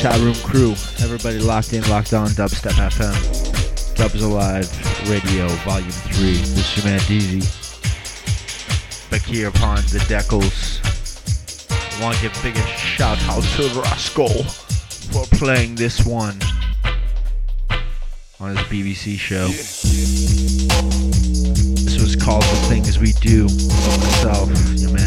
chat room crew. Everybody locked in, locked on, Dubstep FM. Dubs Alive Radio, Volume 3. This is your man Deezy. Back here upon the decals. I want to give a biggest shout out to Roscoe for playing this one on his BBC show. This was called The Things We Do. Myself, your man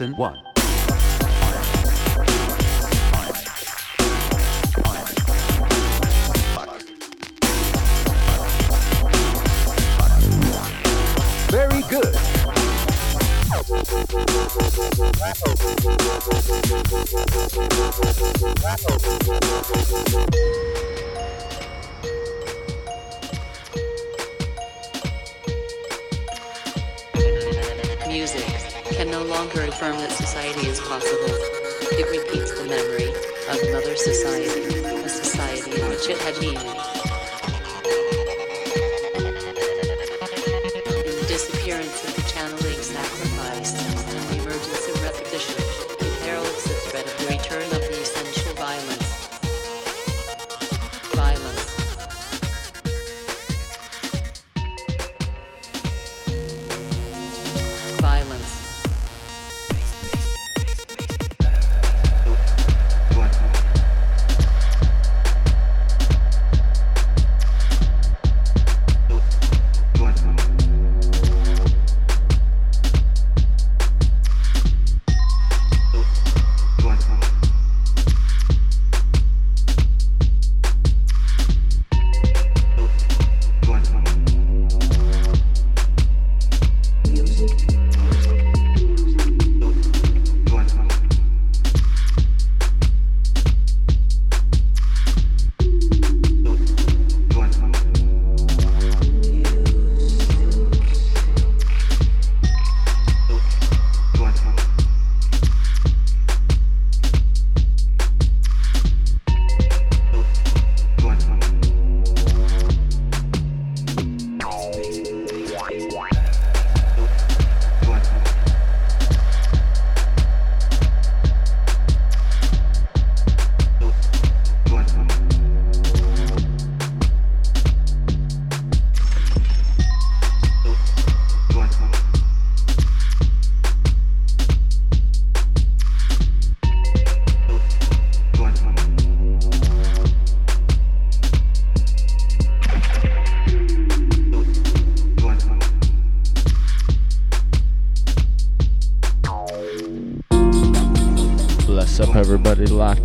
Lesson 1.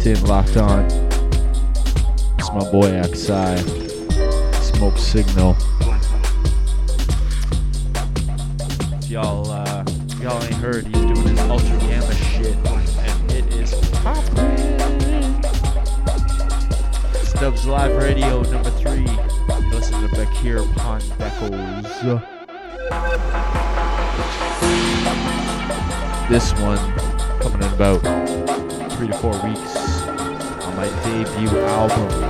Locked in, locked on. It's my boy XI. Smoke Signal. If y'all, uh, if y'all ain't heard, he's doing his ultra gamma shit, and it is poppin'. Stubbs Live Radio number three. You listen to Bakir Beckles. This one coming in about three to four weeks my debut album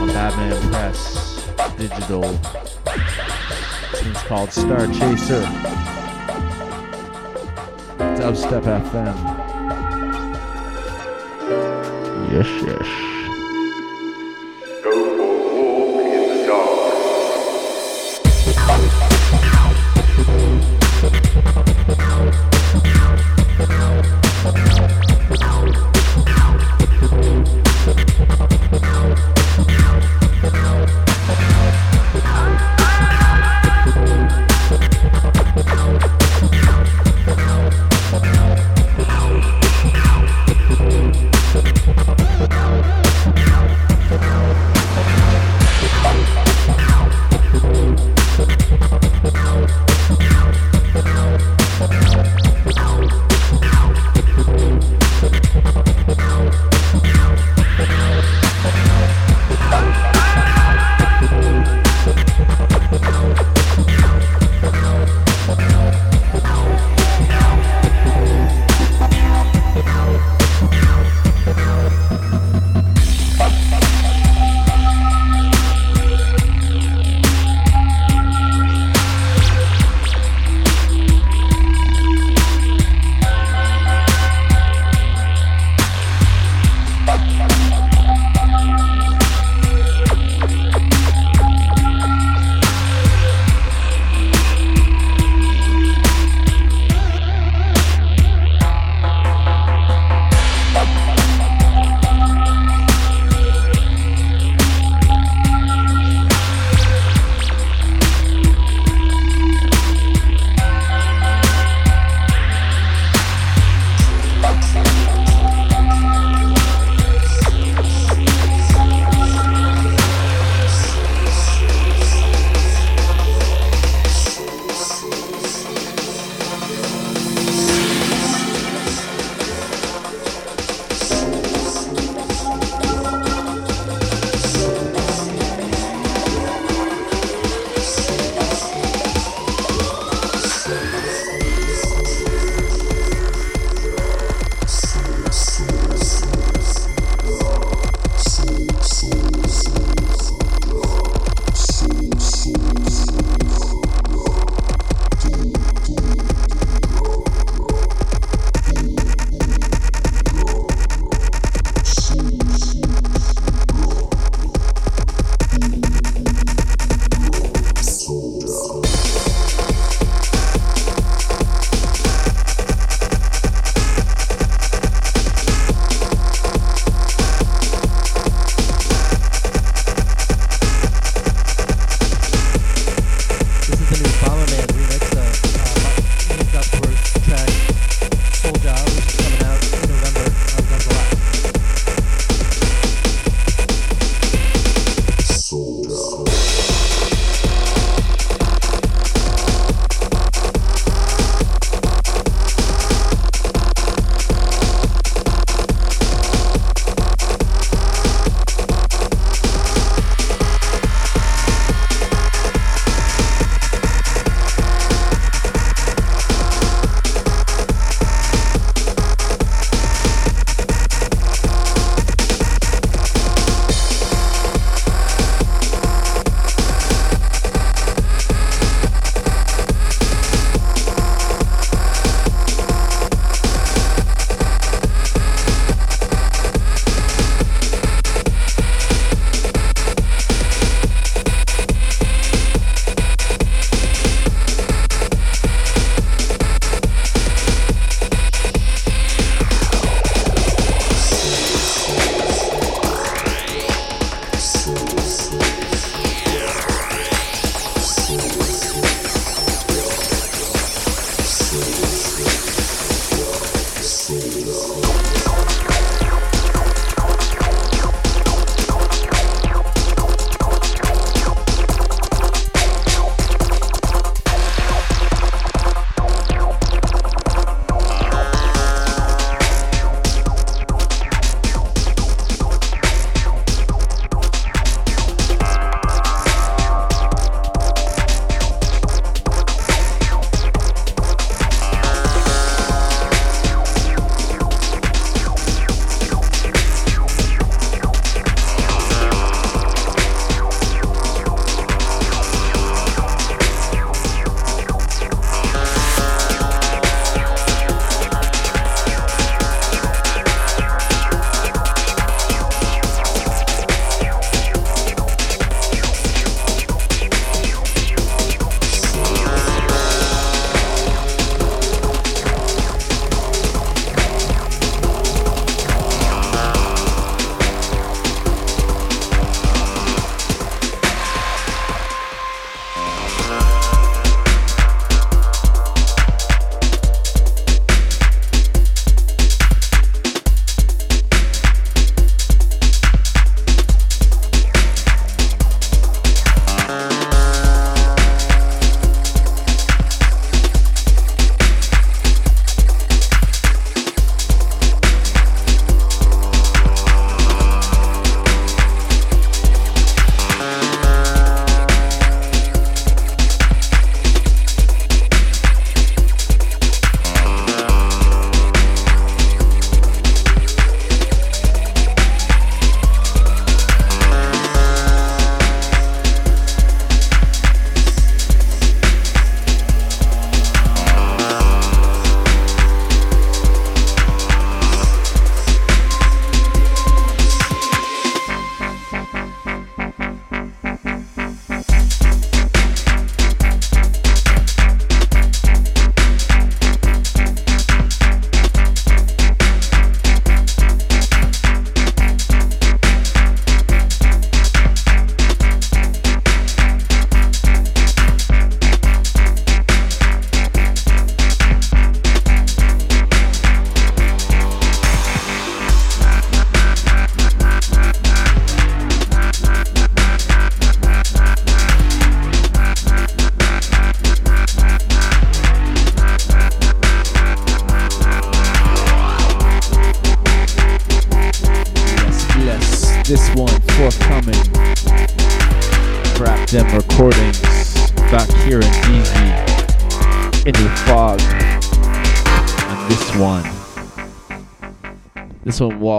on Batman Press Digital. One's called Star Chaser. Dubstep FM. Yes, yes.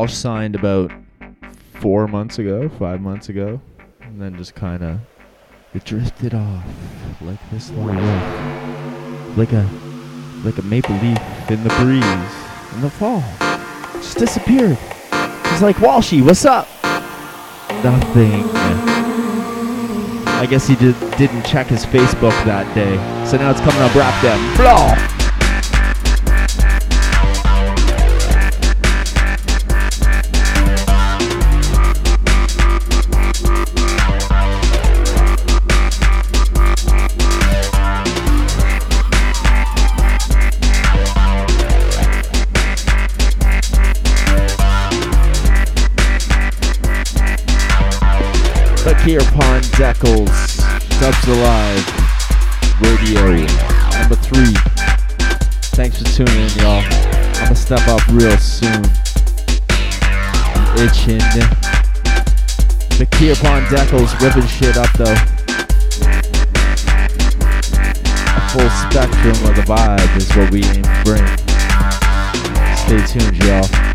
Walsh signed about four months ago, five months ago, and then just kind of drifted off like this little like a like a maple leaf in the breeze in the fall. Just disappeared. It's like Walshy, what's up? Nothing. I guess he did, didn't check his Facebook that day. So now it's coming up rap them. Blah! Bakir Pond Deckles, Dubs Alive, Radio, number three. Thanks for tuning in, y'all. I'm gonna step up real soon. I'm itching. Bakir Pond Deckles ripping shit up though. A full spectrum of the vibe is what we aim to bring. Stay tuned, y'all.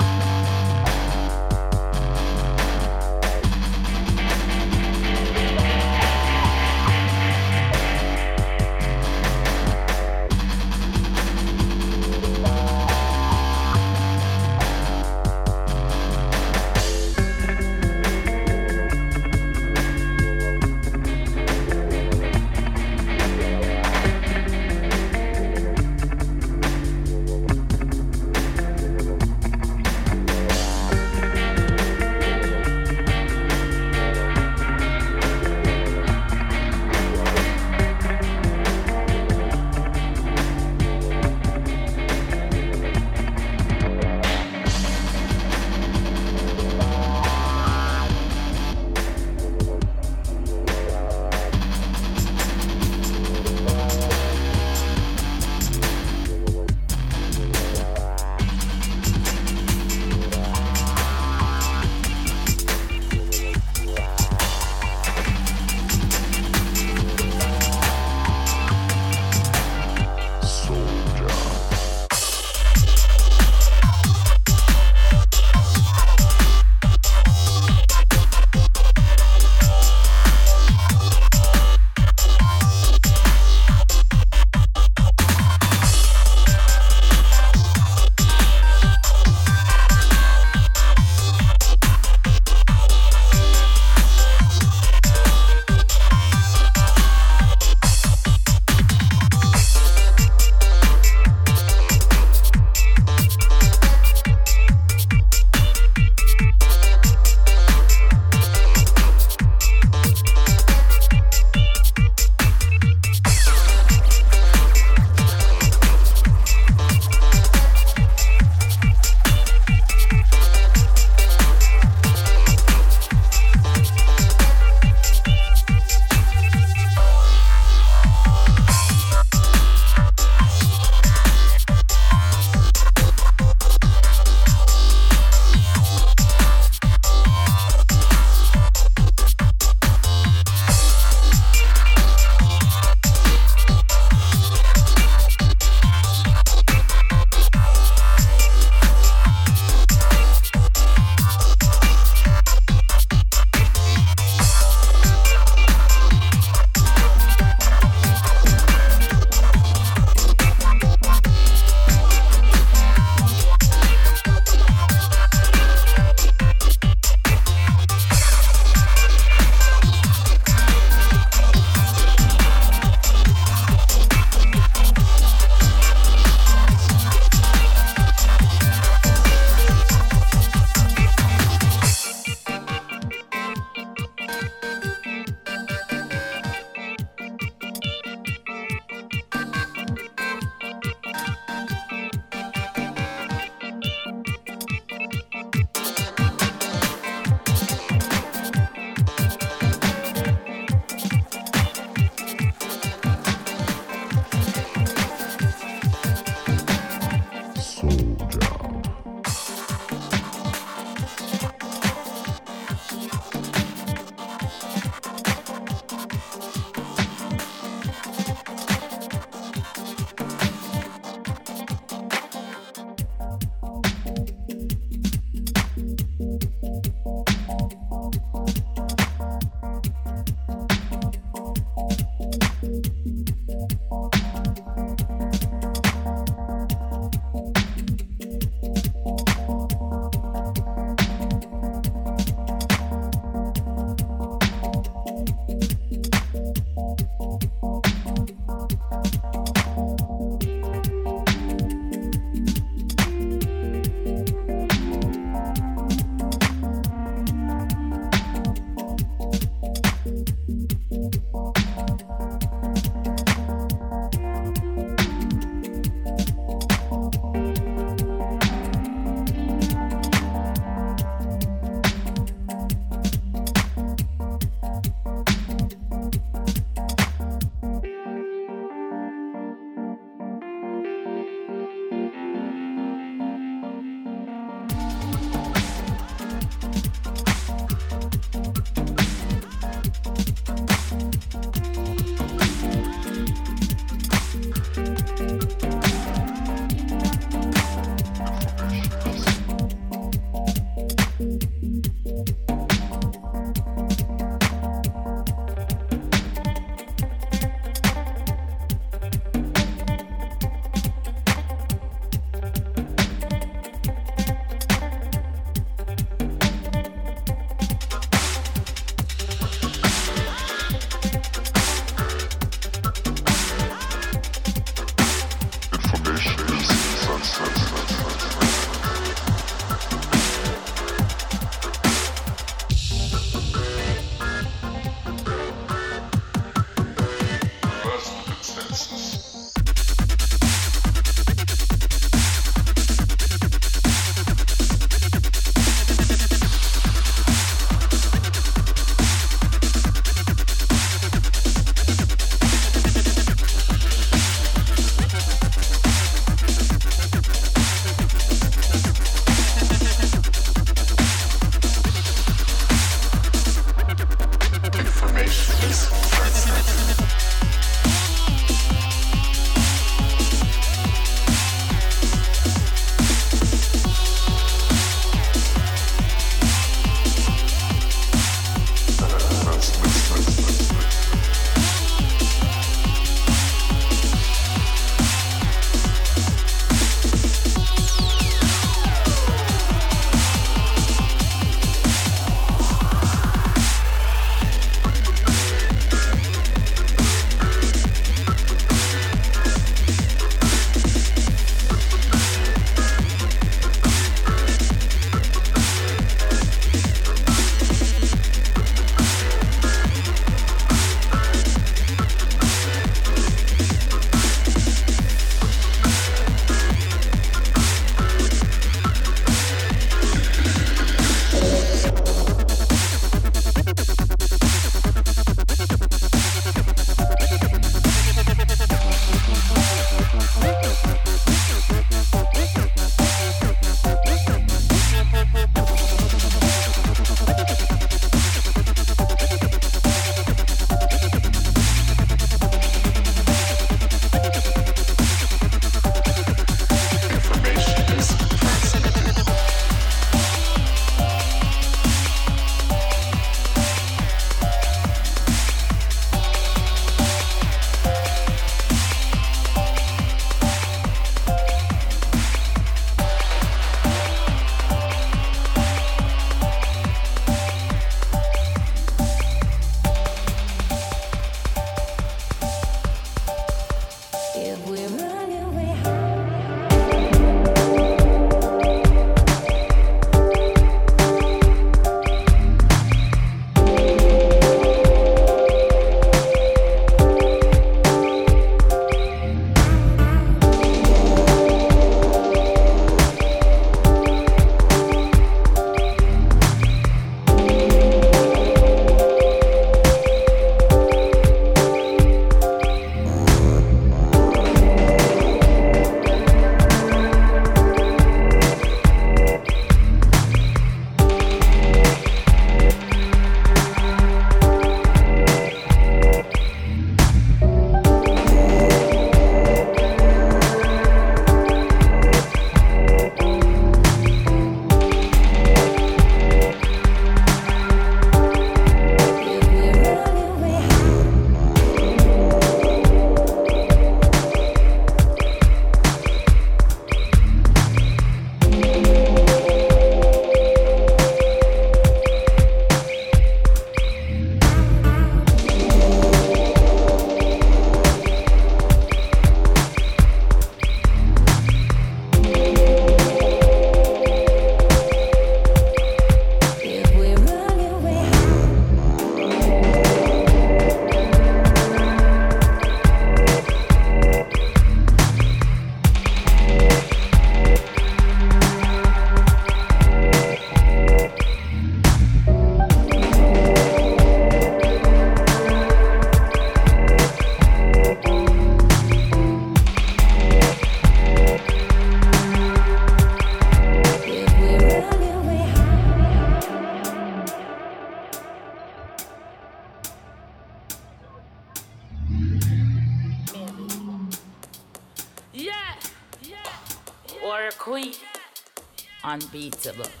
Unbeatable.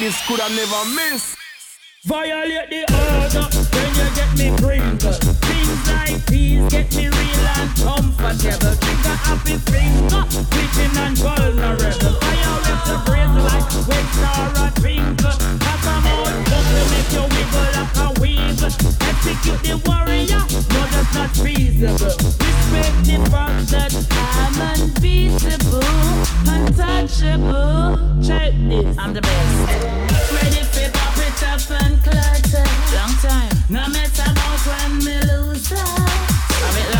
This could have never miss. Violate the order, then you get me crinkle. Things like these get me real and comfortable. Think a happy finger, fitting and vulnerable. Fire with the brains like when Sarah twinkle. Pass a mouth, bubble make you wiggle like a. The warrior, no not feasible. Respect the fact that I'm unbeatable, untouchable. Check this, I'm the best. Ready for pop it up and. Long time. No matter about when me lose her.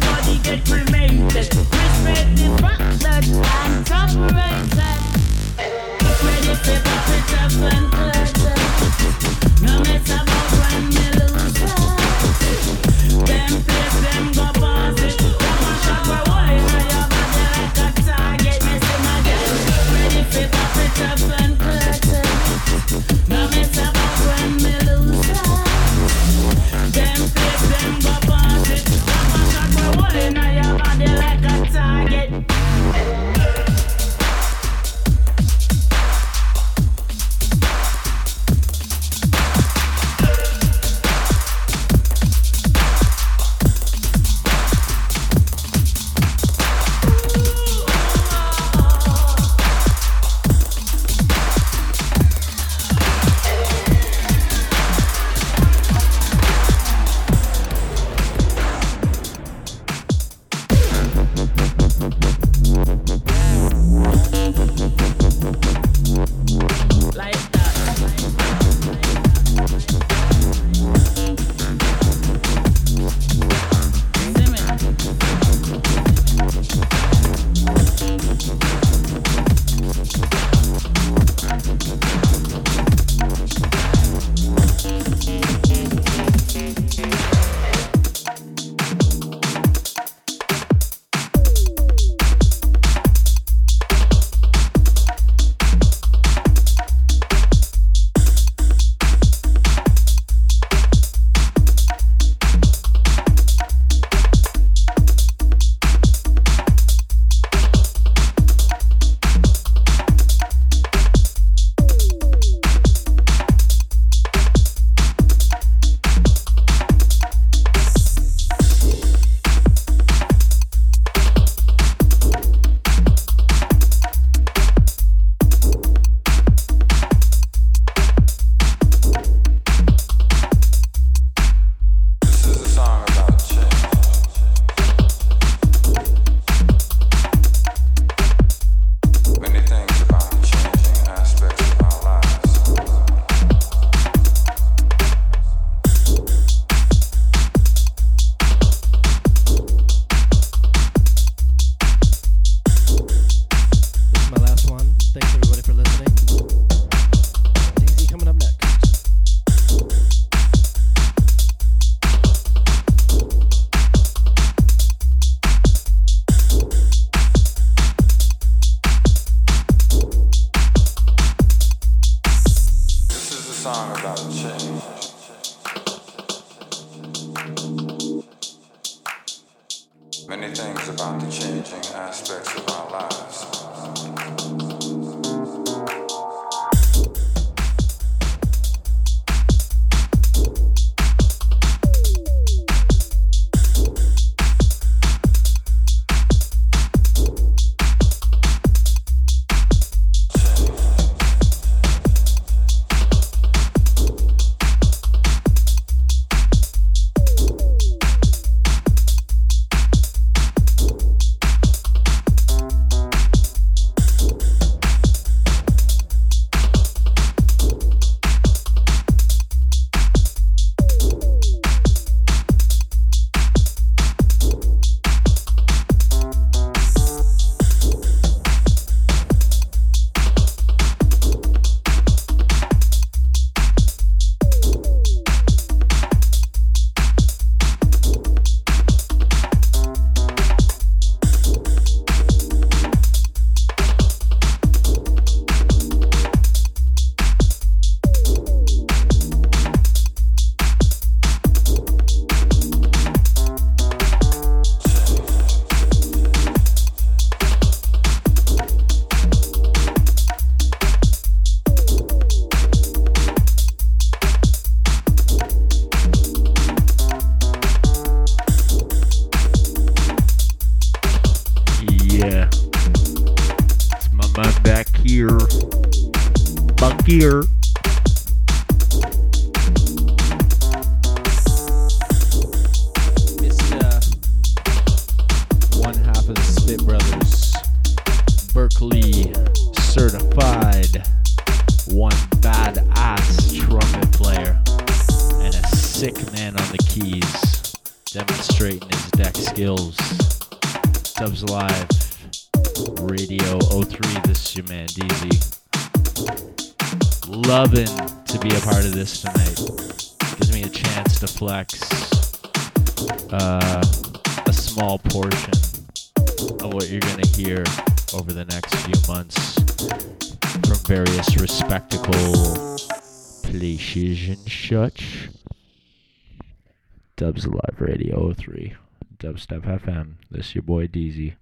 Dubstep FM. This is your boy DZ.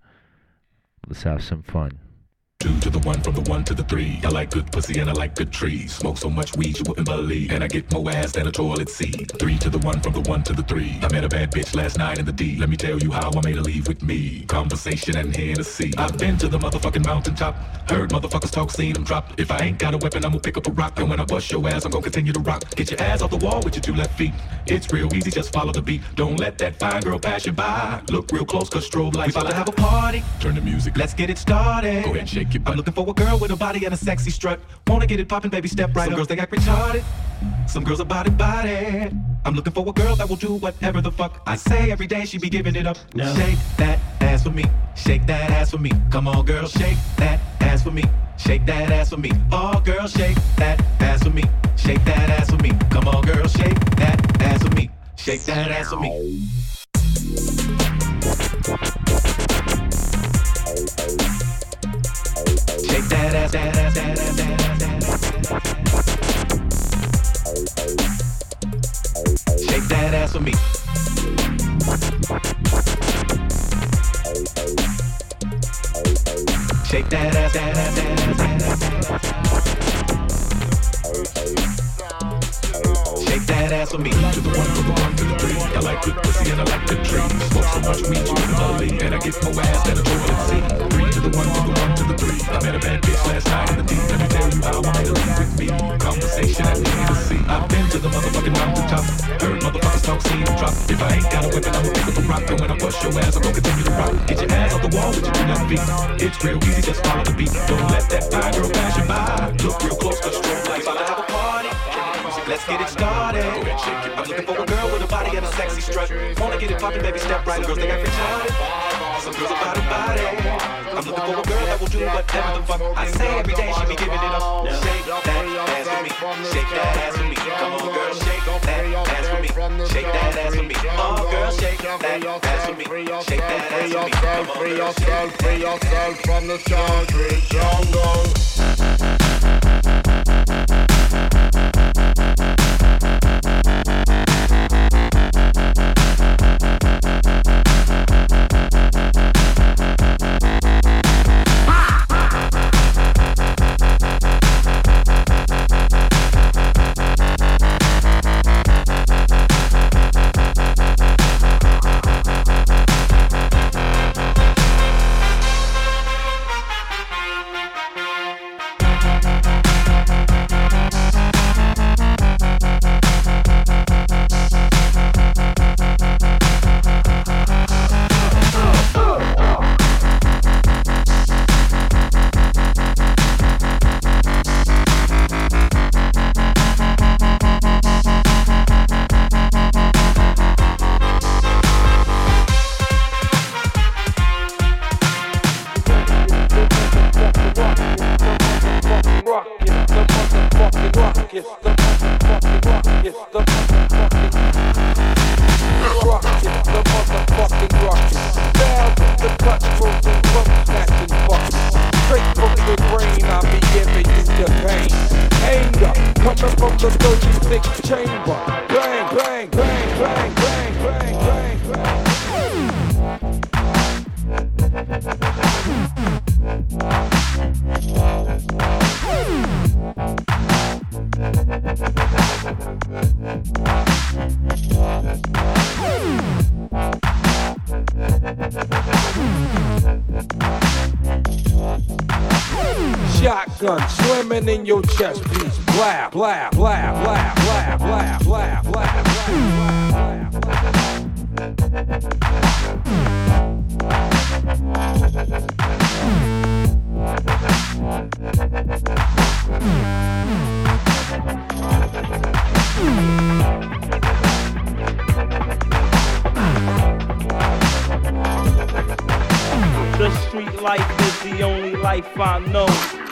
Let's have some fun. Two to the one, from the one to the three. I like good pussy and I like good trees. Smoke so much weed you wouldn't believe. And I get more ass than a toilet seat. Three to the one, from the one to the three. I met a bad bitch last night in the D. Let me tell you how I made her leave with me. Conversation and Hennessy. I've been to the motherfucking mountaintop. Heard motherfuckers talk, seen them drop. If I ain't got a weapon, I'm gonna pick up a rock. And when I bust your ass, I'm gonna continue to rock. Get your ass off the wall with your two left feet. It's real easy, just follow the beat. Don't let that fine girl pass you by. Look real close, cause strobe lights. We about to have a party. Turn the music. Let's get it started. Go ahead shake your butt. I'm looking for a girl with a body and a sexy strut. Wanna get it poppin', baby, step right Some up. girls, they act retarded. Some girls are body body. I'm looking for a girl that will do whatever the fuck I say every day. She be giving it up. No. Shake that ass for me. Shake that ass for me. Come on, girl, shake that ass for me. Shake that ass for me. Oh, girl, shake that ass for me. Shake that ass for me. Come on, girl, shake that ass for me. Shake that ass for me. Shake that ass, that ass, that ass, that ass, that ass. Shake that ass for me. Shake that ass, that ass, that ass, that ass, that ass. Me. To the one, to the one, to the three. I like good pussy and I like good trees. Smoke so much weed you wouldn't believe, and I get more ass than a toilet seat. Three to the one, to the one, to the three. I met a bad bitch last night in the D. Let me tell you how I made her leave with me. Conversation at the Hennessy. I've been to the motherfucking mountaintop. Heard motherfuckers talk, seen them drop. If I ain't got a weapon, I'ma pick up a rock. And when I bust your ass, I'm gonna continue to rock. Get your ass off the wall with your two left feet. It's real easy, just follow the beat. Don't let that fine girl pass you by. Look real close, cause strobe lights. About to have a. Let's get it started. I'm looking for a girl with a body and a sexy strut. Wanna get it poppin', baby, step right. Some girls they got retarded. Some girls are body body. I'm looking for a girl that will do whatever the fuck I say every day. She be giving it up. Shake that ass for me. Shake that ass for me. Come on, girl, shake that ass for me. Shake that ass for me. Oh, girl, shake that ass for me. Shake that ass for me. Come on, Free yourself, free yourself from the concrete jungle. Shotgun slamming in your chest piece. Blah, blah, blah, blah, blah, blah, blah, blah, blah. The street life is the only life I know.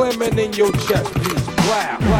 Slamming in your chest piece.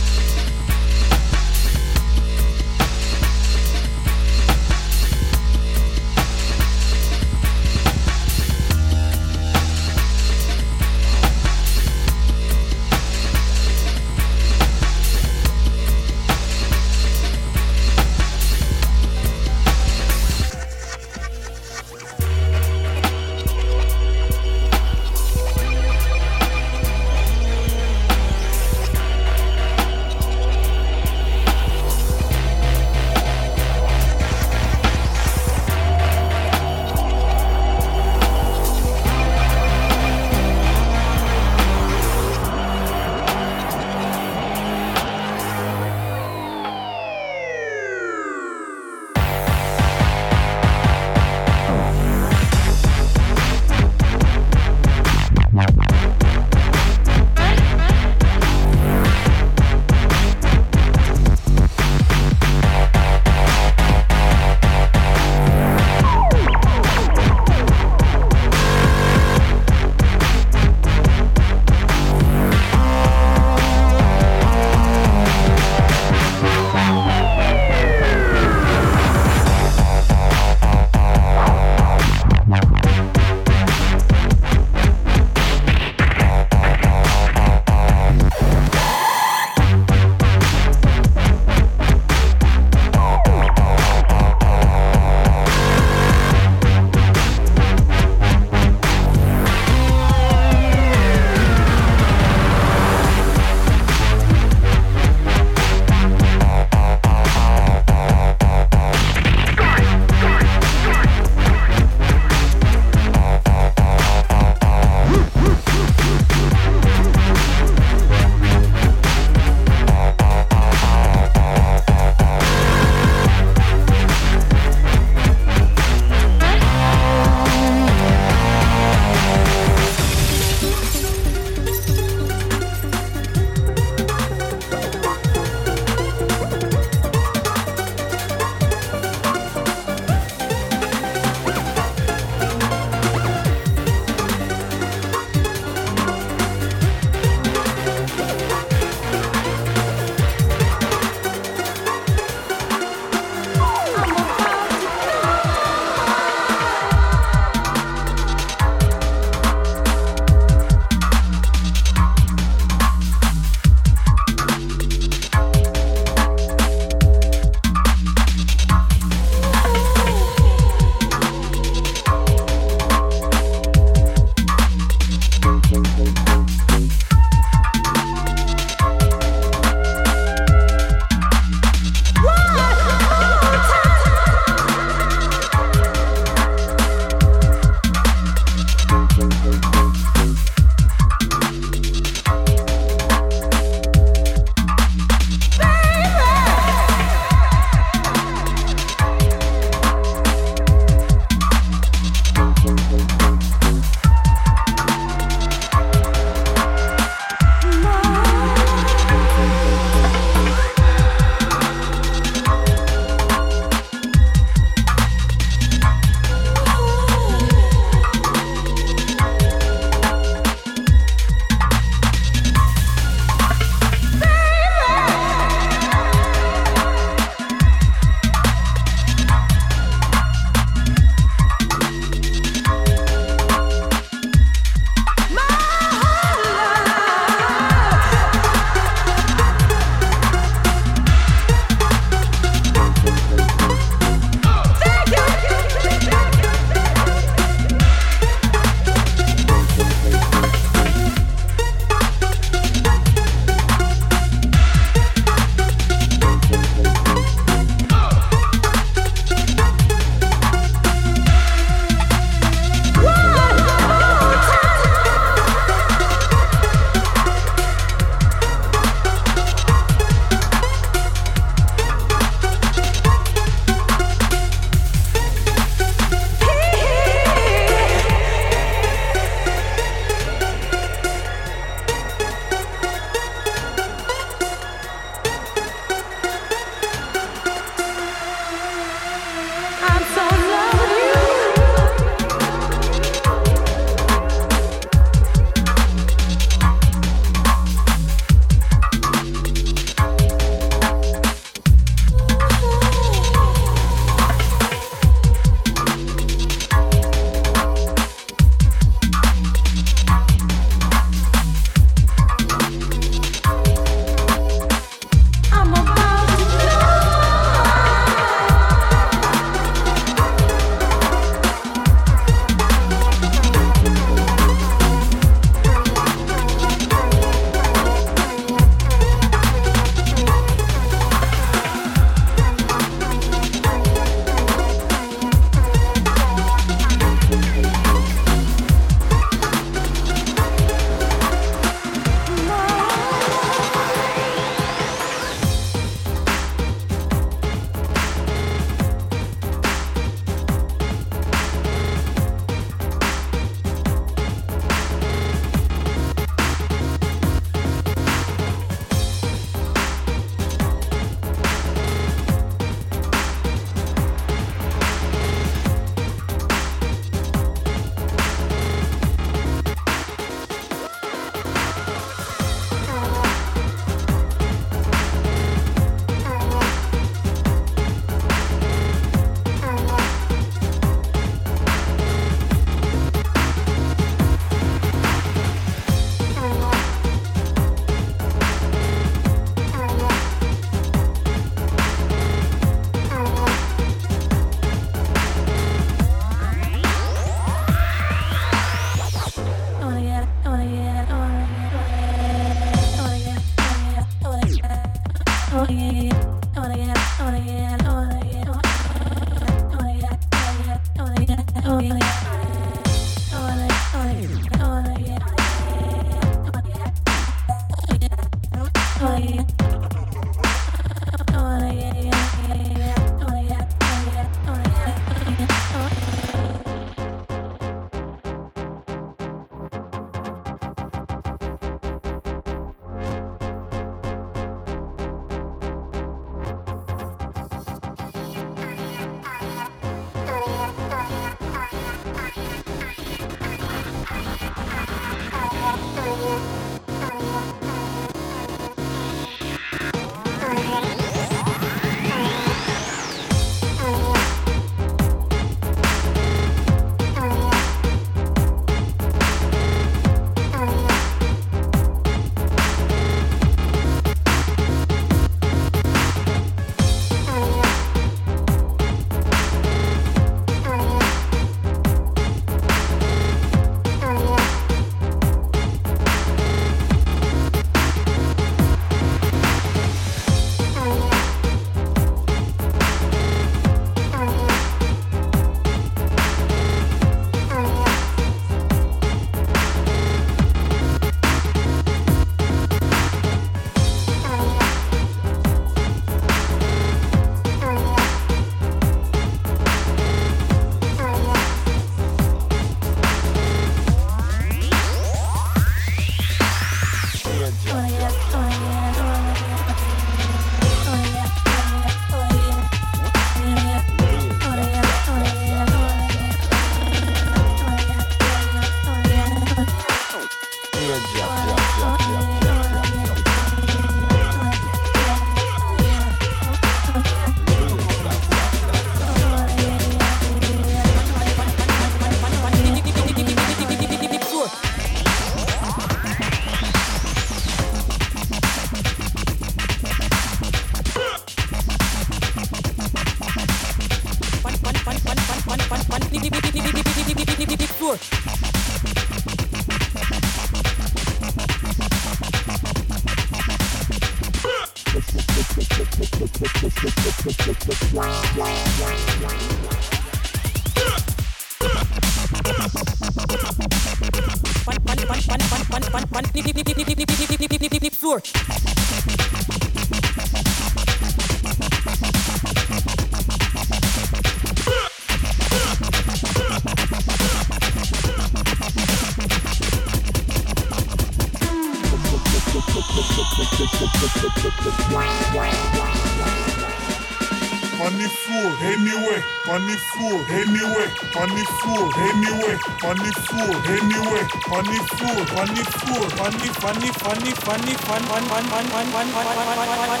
On the floor, anyway. On the floor, on the floor, on the funny, funny, funny, fun, fun, fun, fun, fun, fun, fun, fun, fun, fun, fun.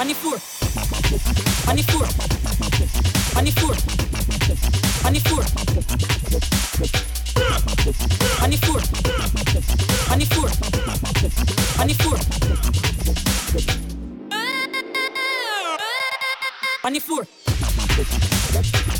On the floor. On the floor. On the floor. On the floor. On the floor. On the floor. On the floor. On the floor.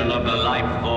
Annihilation of the life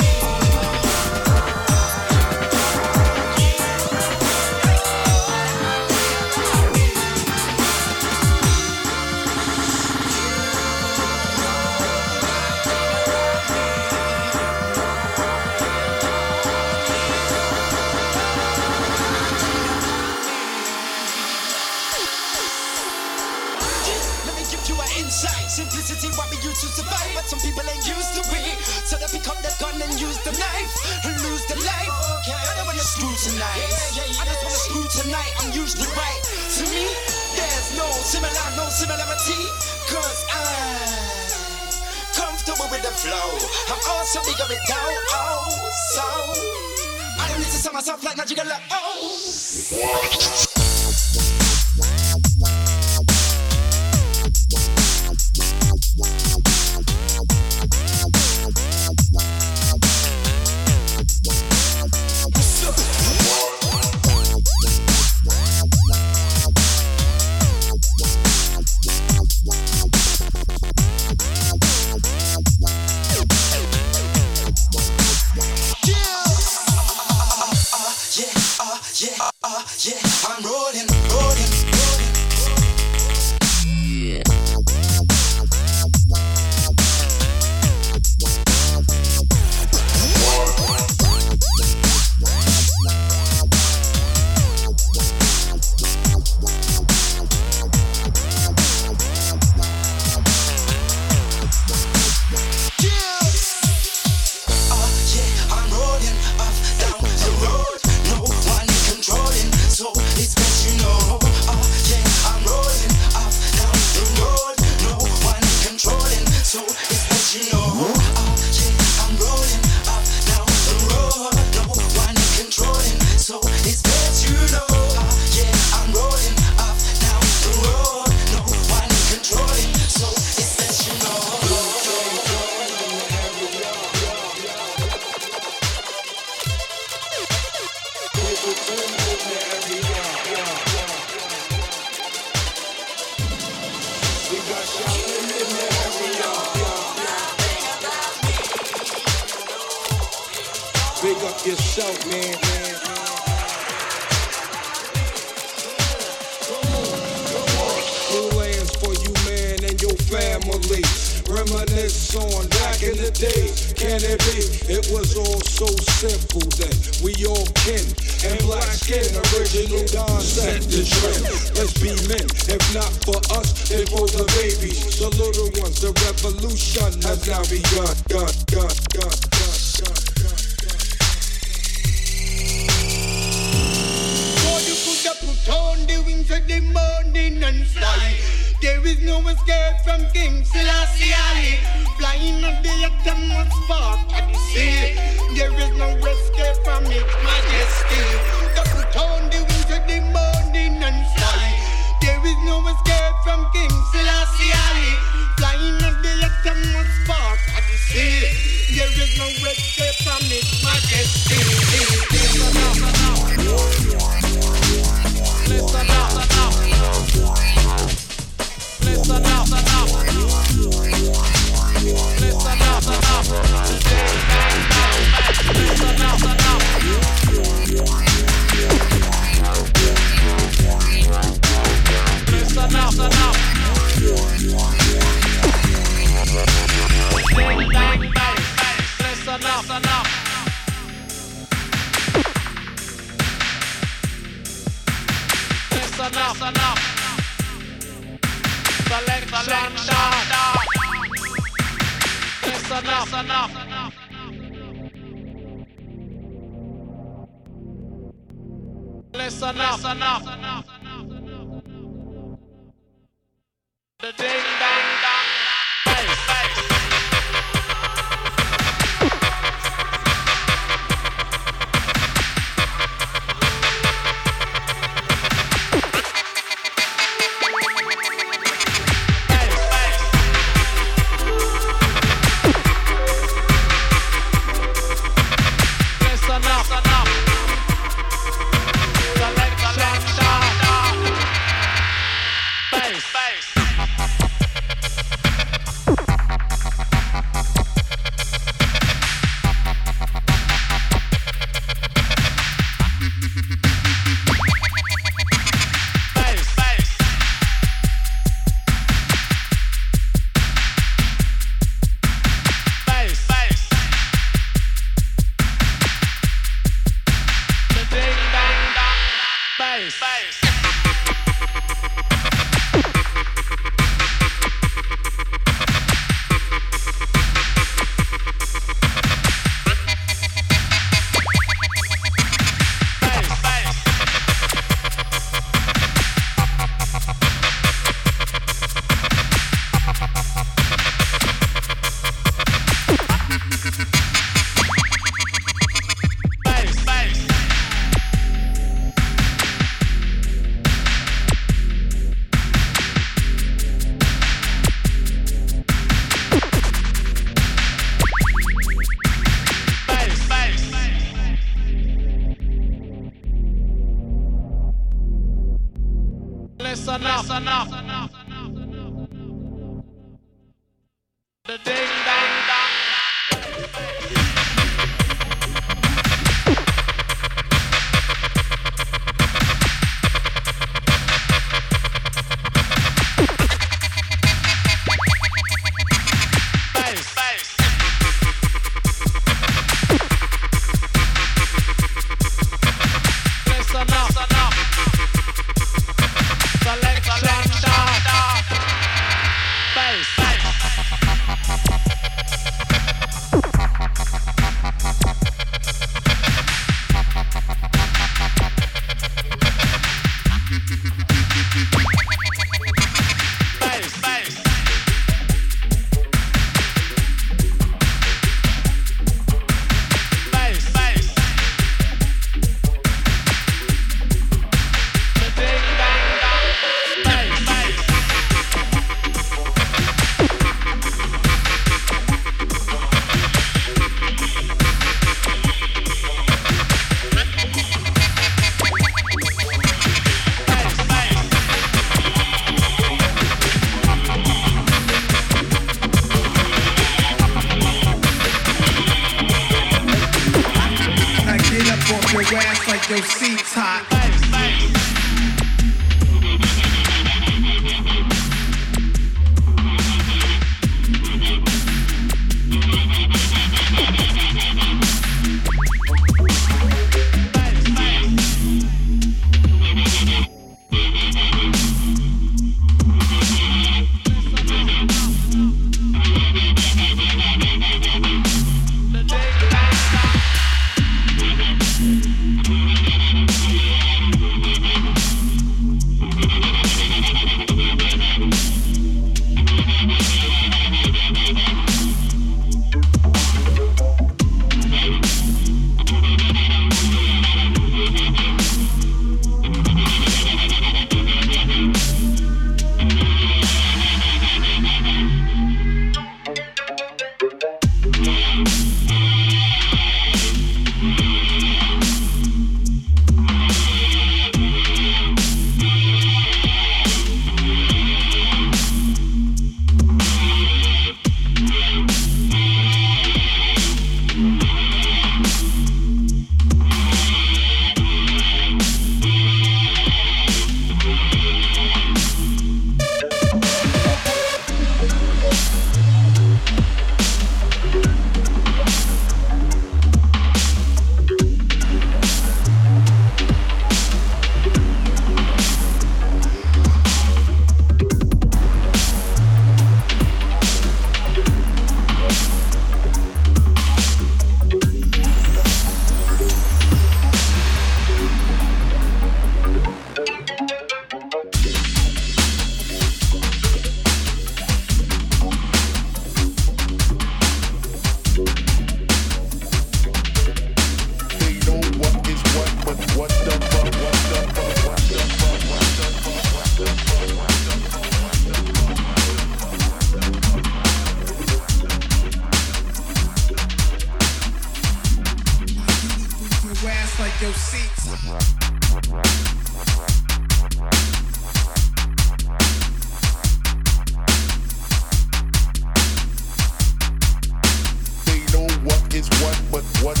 what, what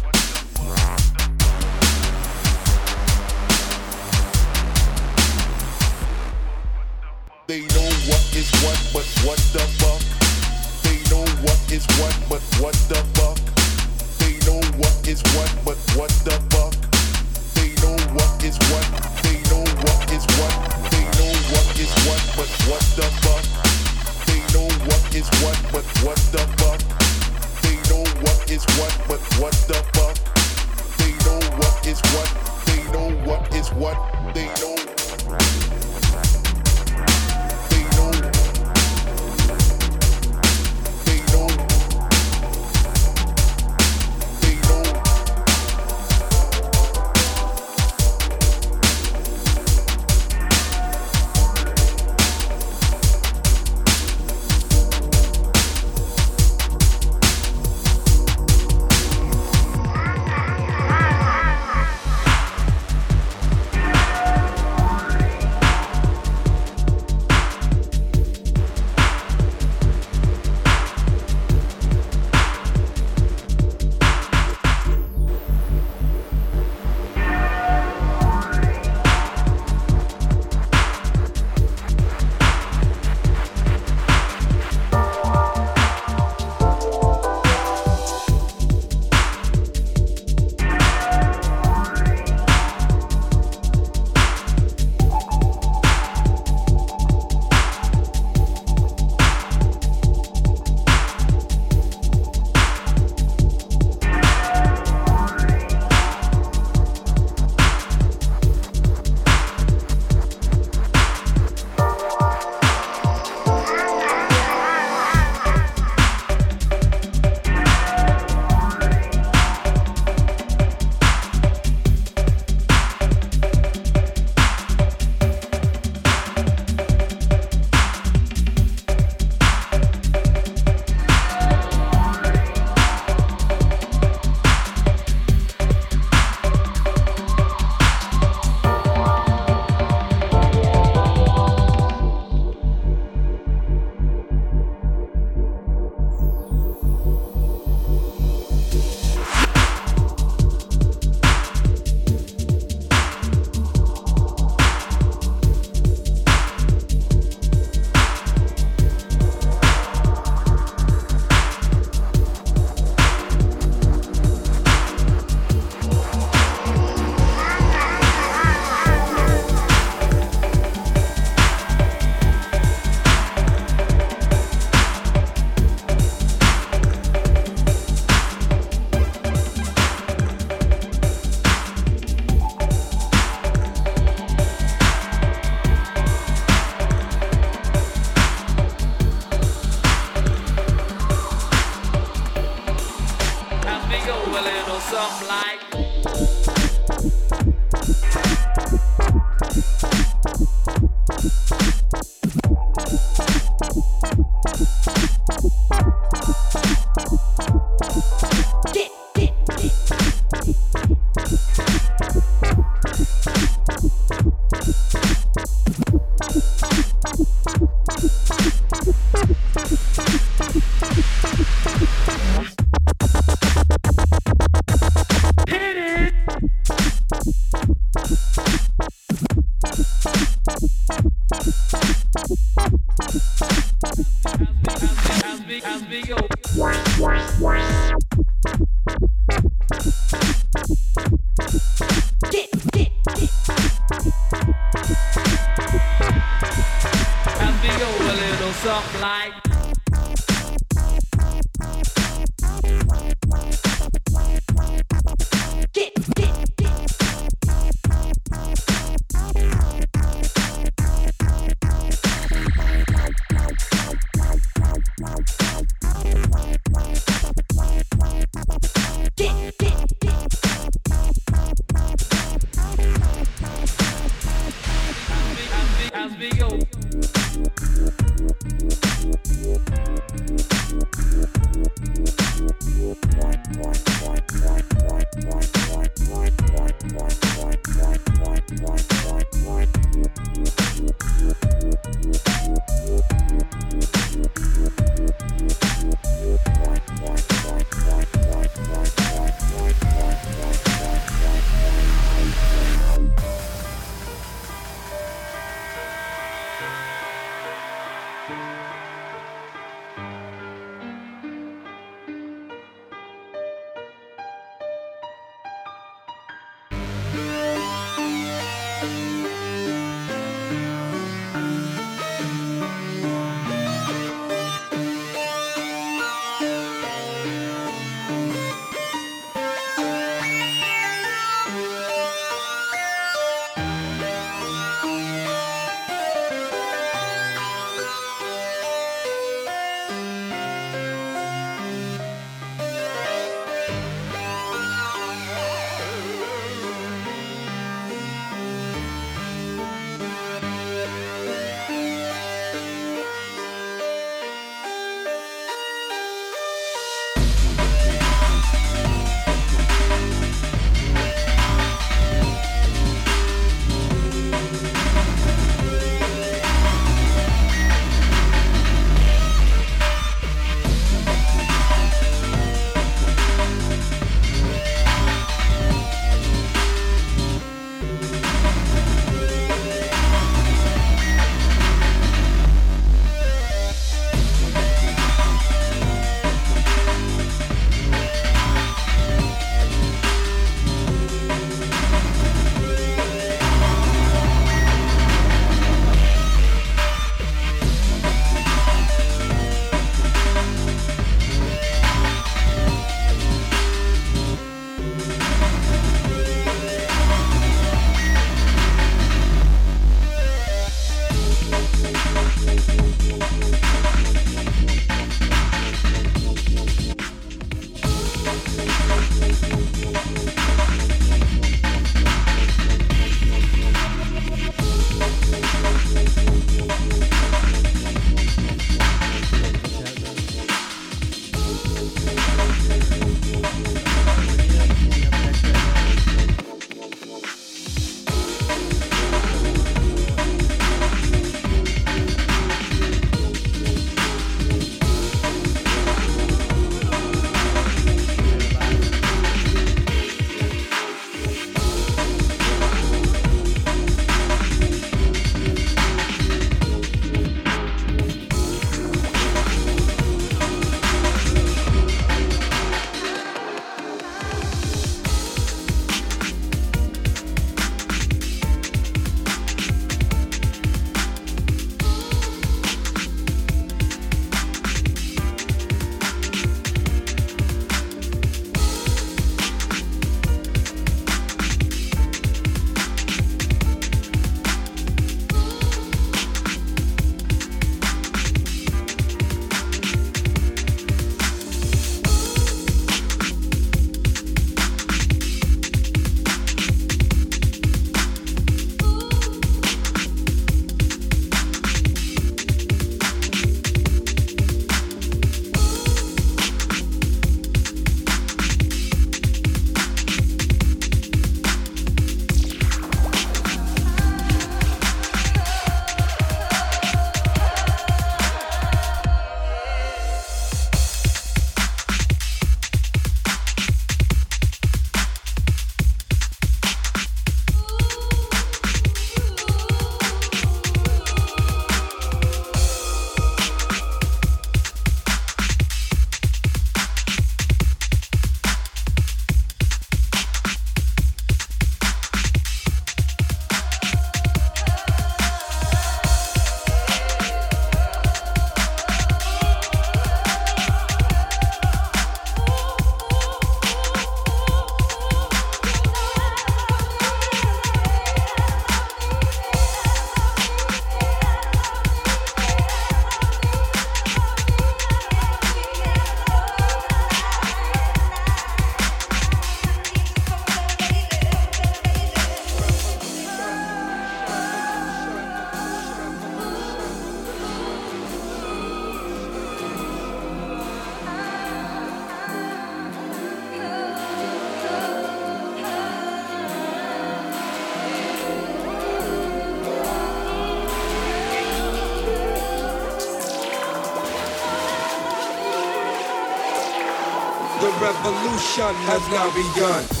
revolution has now begun.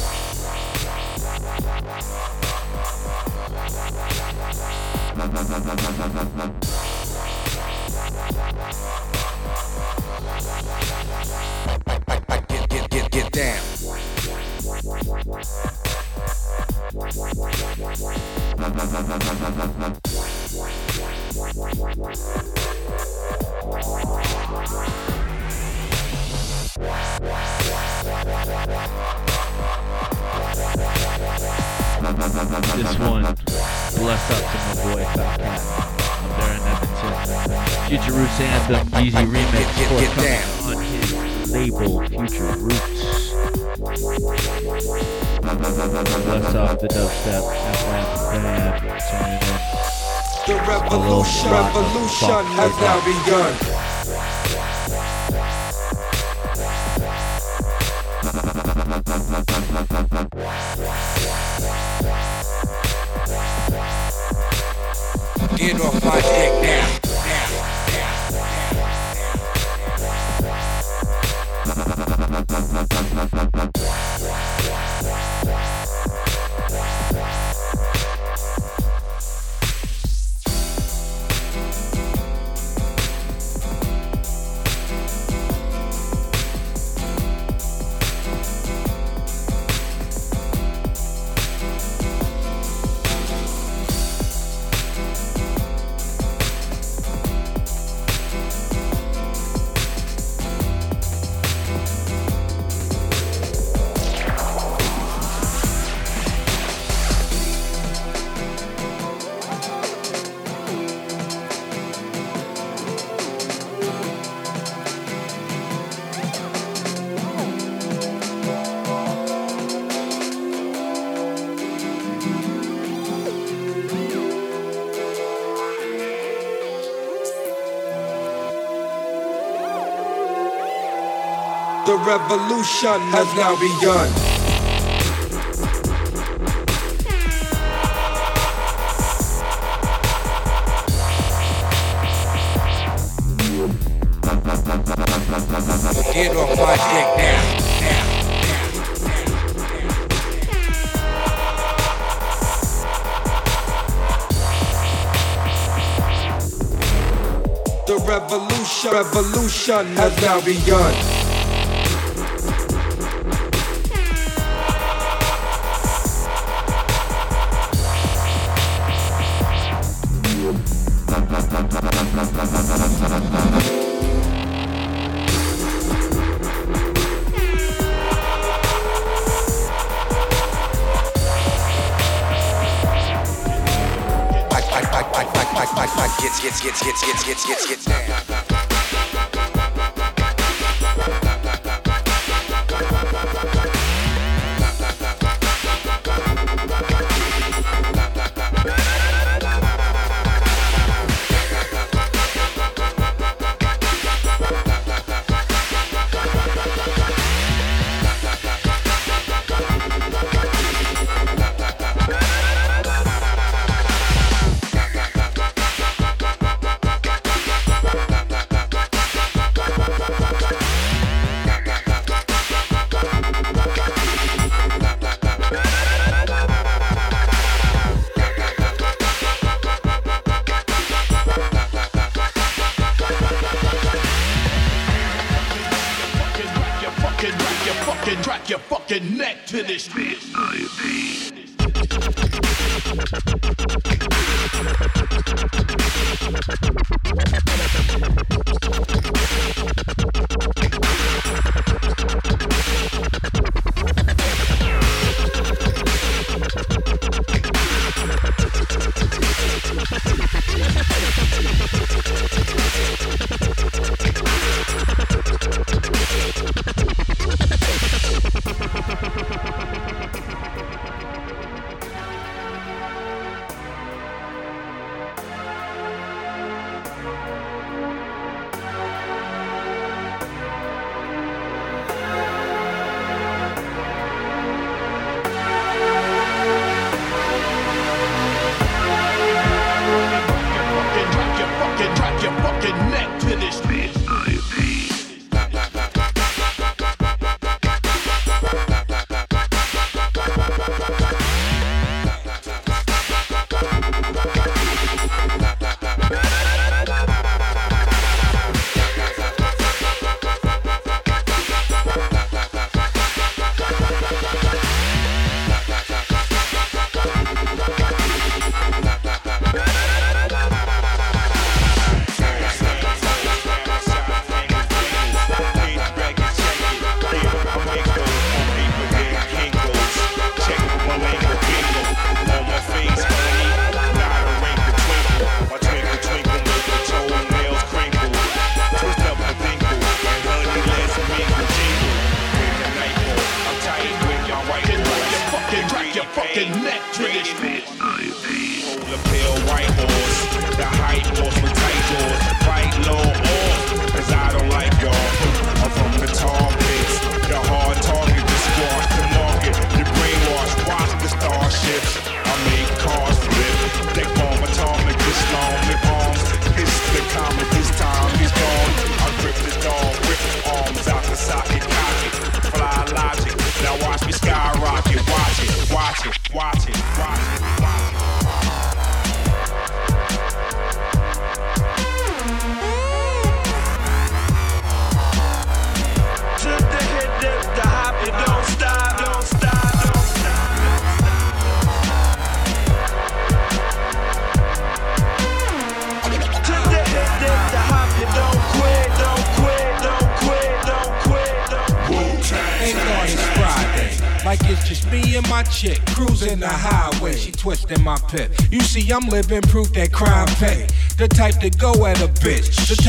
has now begun. revolution has now begun. Get off my dick now. The revolution, revolution has now begun.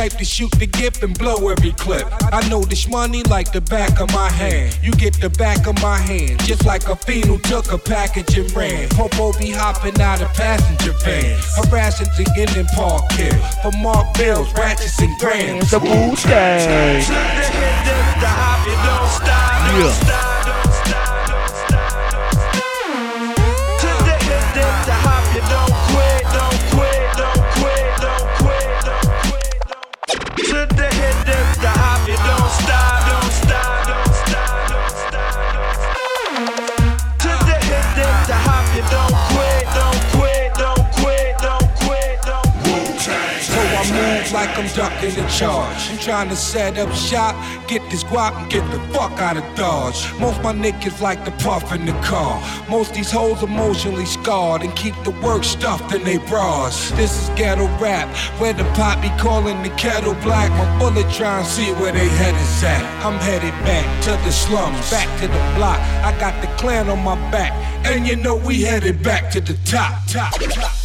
Type to shoot the gift and blow every clip. I know this money like the back of my hand. You get the back of my hand. Just like a fiend who took a package and ran. Popo be hopping out of passenger van. Harassing to get in park here. For mark bills, ratchets and grams. The Wu-Tang. Yeah. I'm the charge. I'm trying to set up shop, get this guap and get the fuck out of Dodge. Most my niggas like to puff in the car. Most these hoes emotionally scarred and keep the work stuffed in they bras. This is ghetto rap, where the pot be calling the kettle black. My bullet trying to see where they head is at. I'm headed back to the slums, back to the block. I got the clan on my back, and you know we headed back to the top, top, top.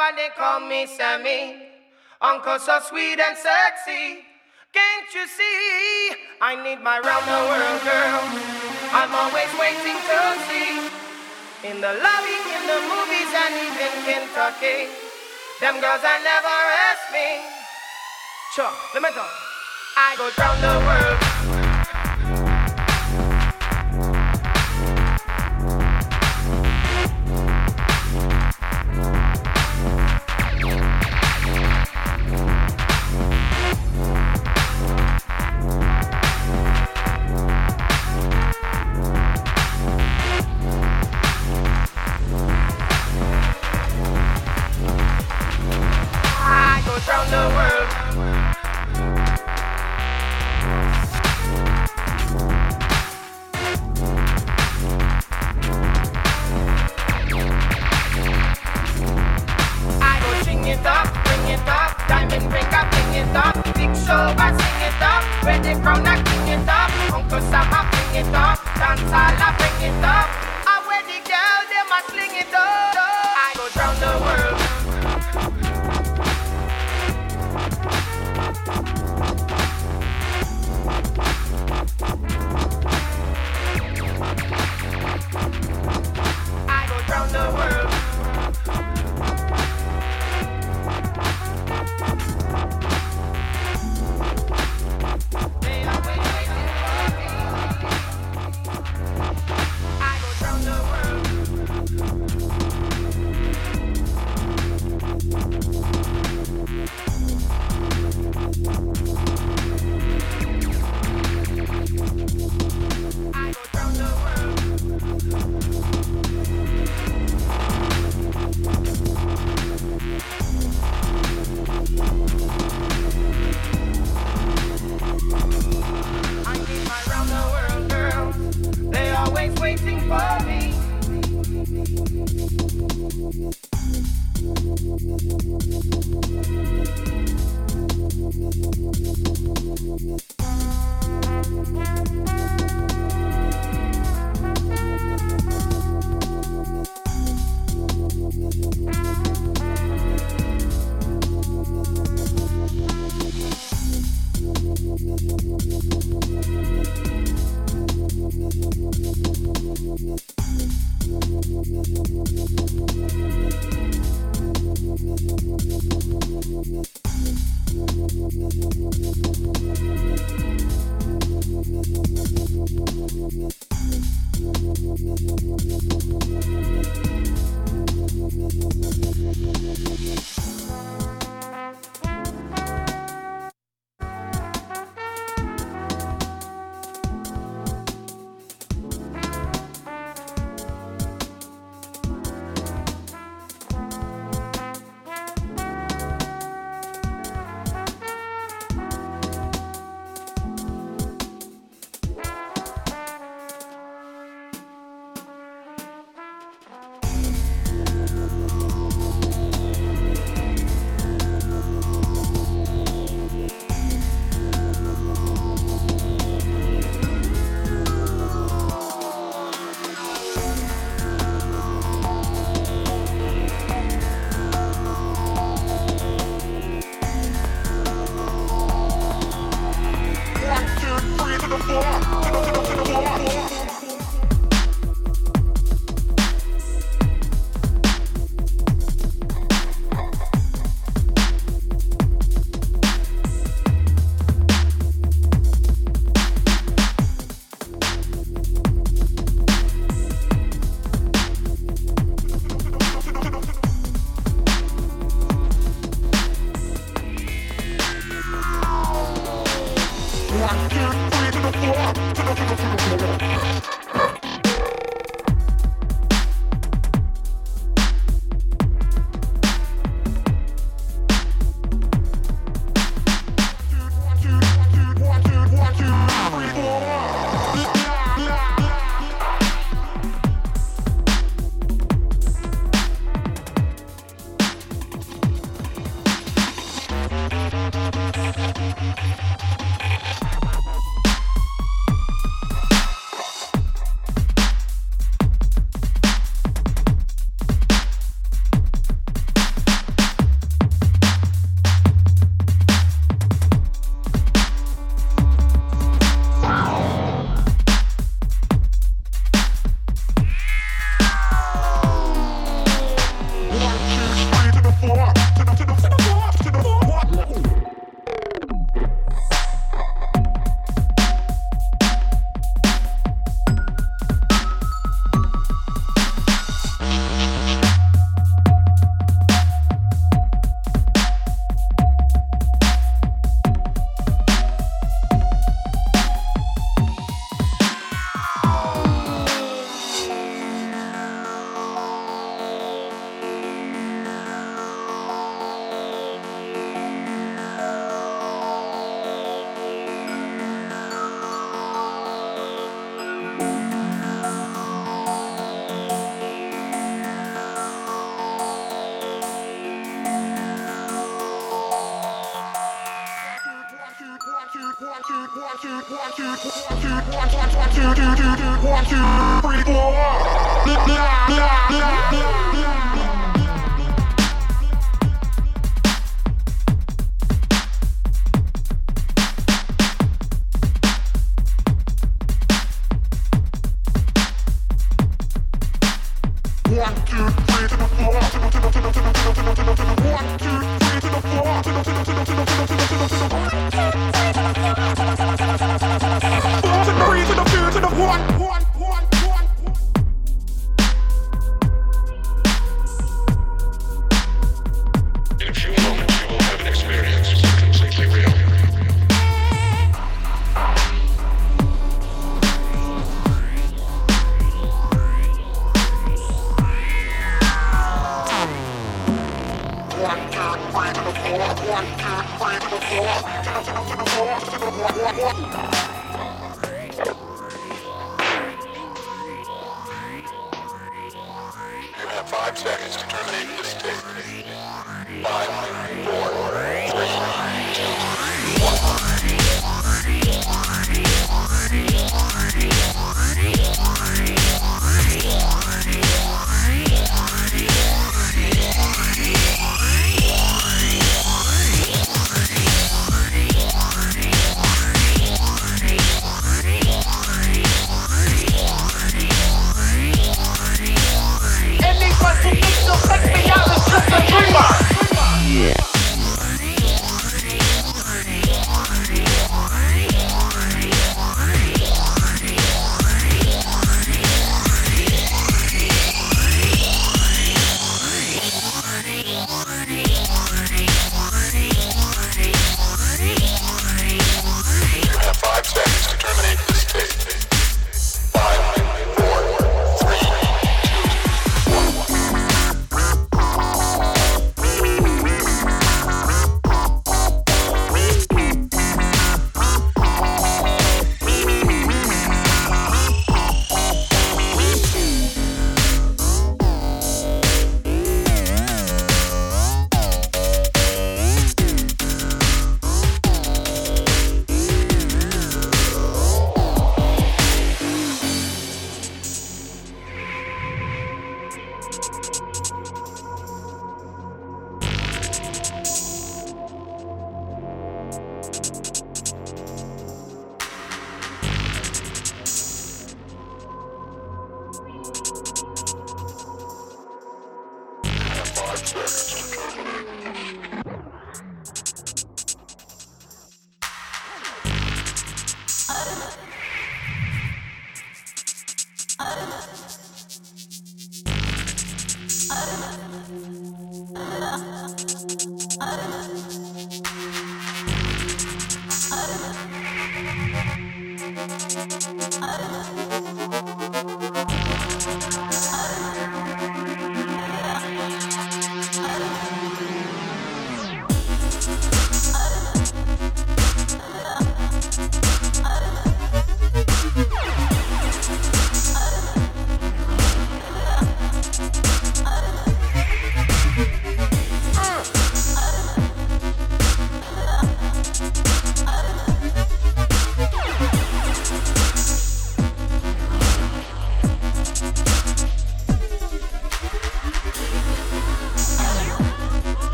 why they call me Sammy. Uncle so sweet and sexy. Can't you see? I need my round the world girl. I'm always waiting to see. In the lobby, in the movies, and even Kentucky. Them girls I never ask me. Sure, let me talk. I go round the world.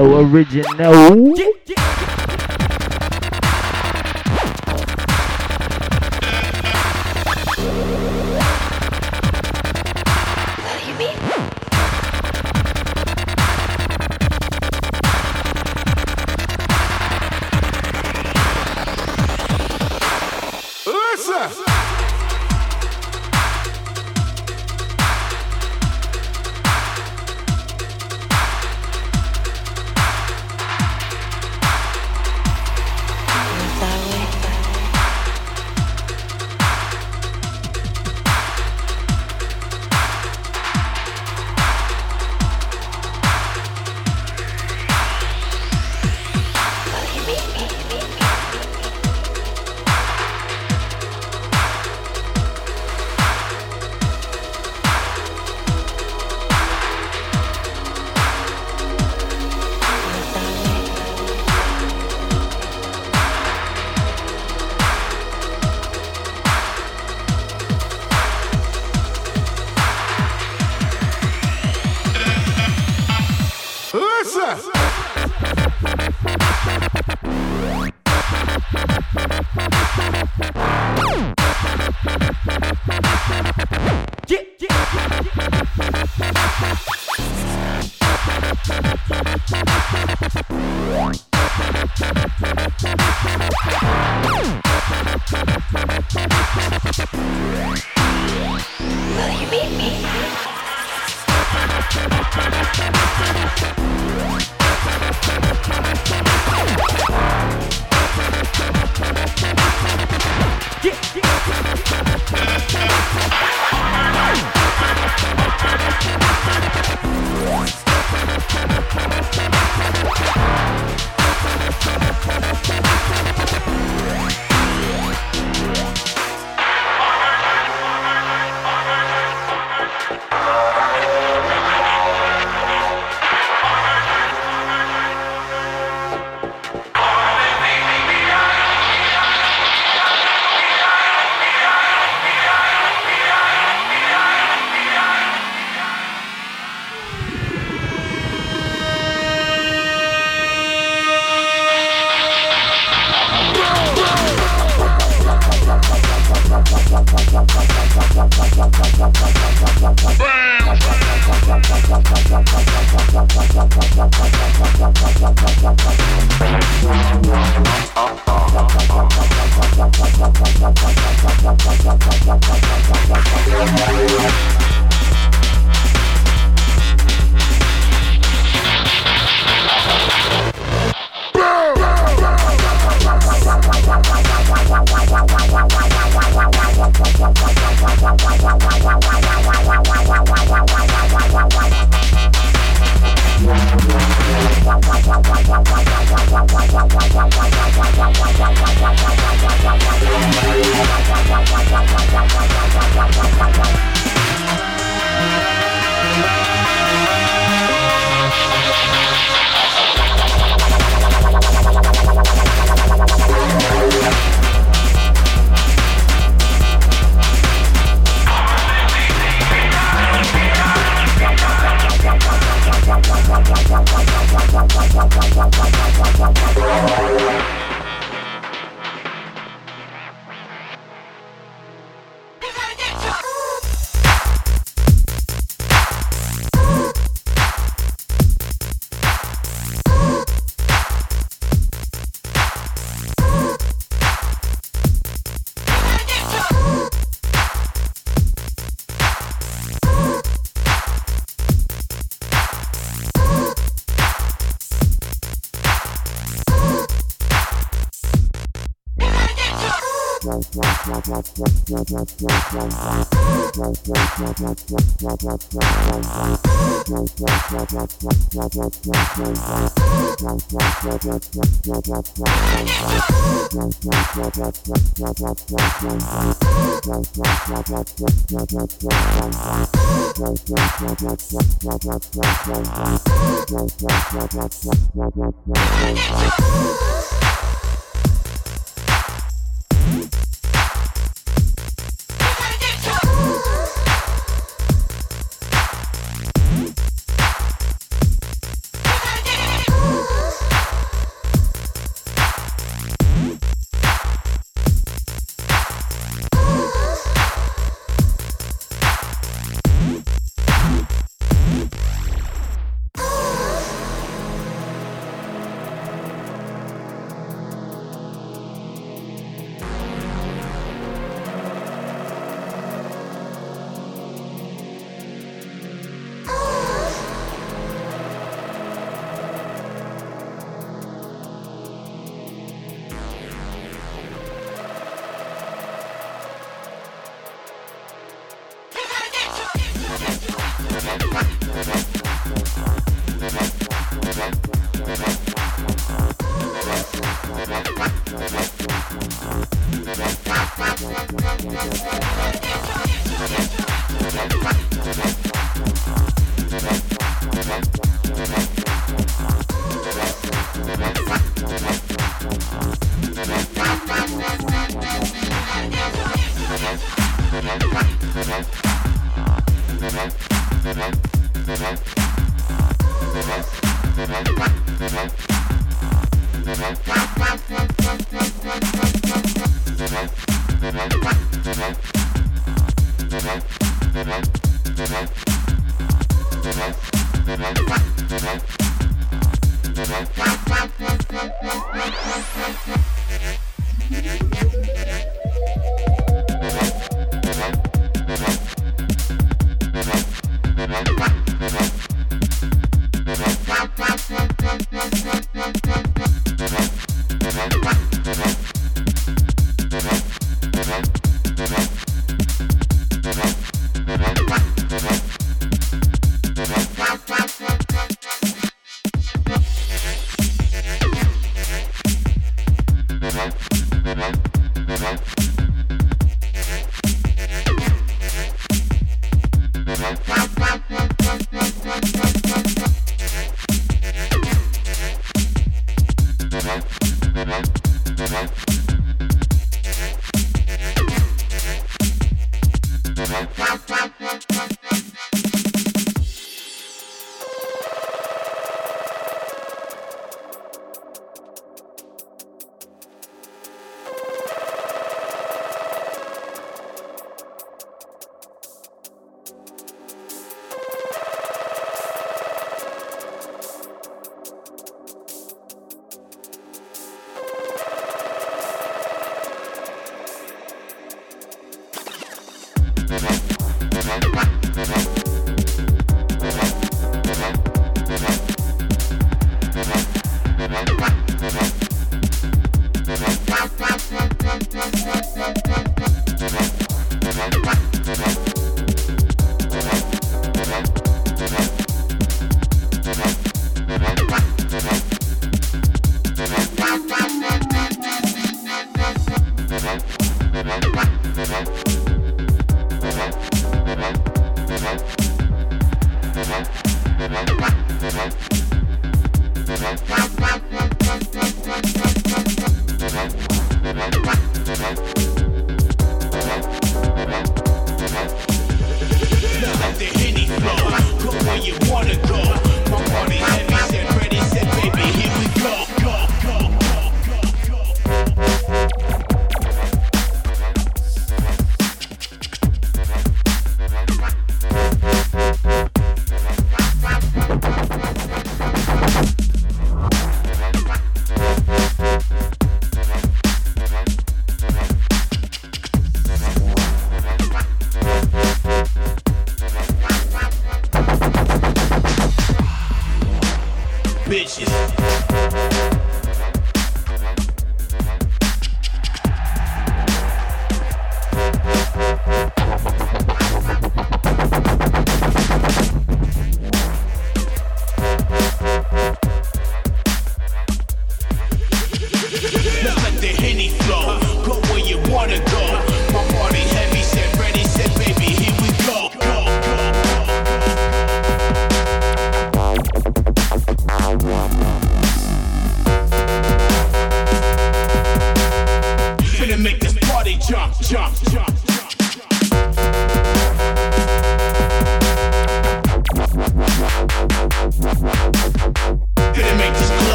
so original. Thank Thank you. I need you.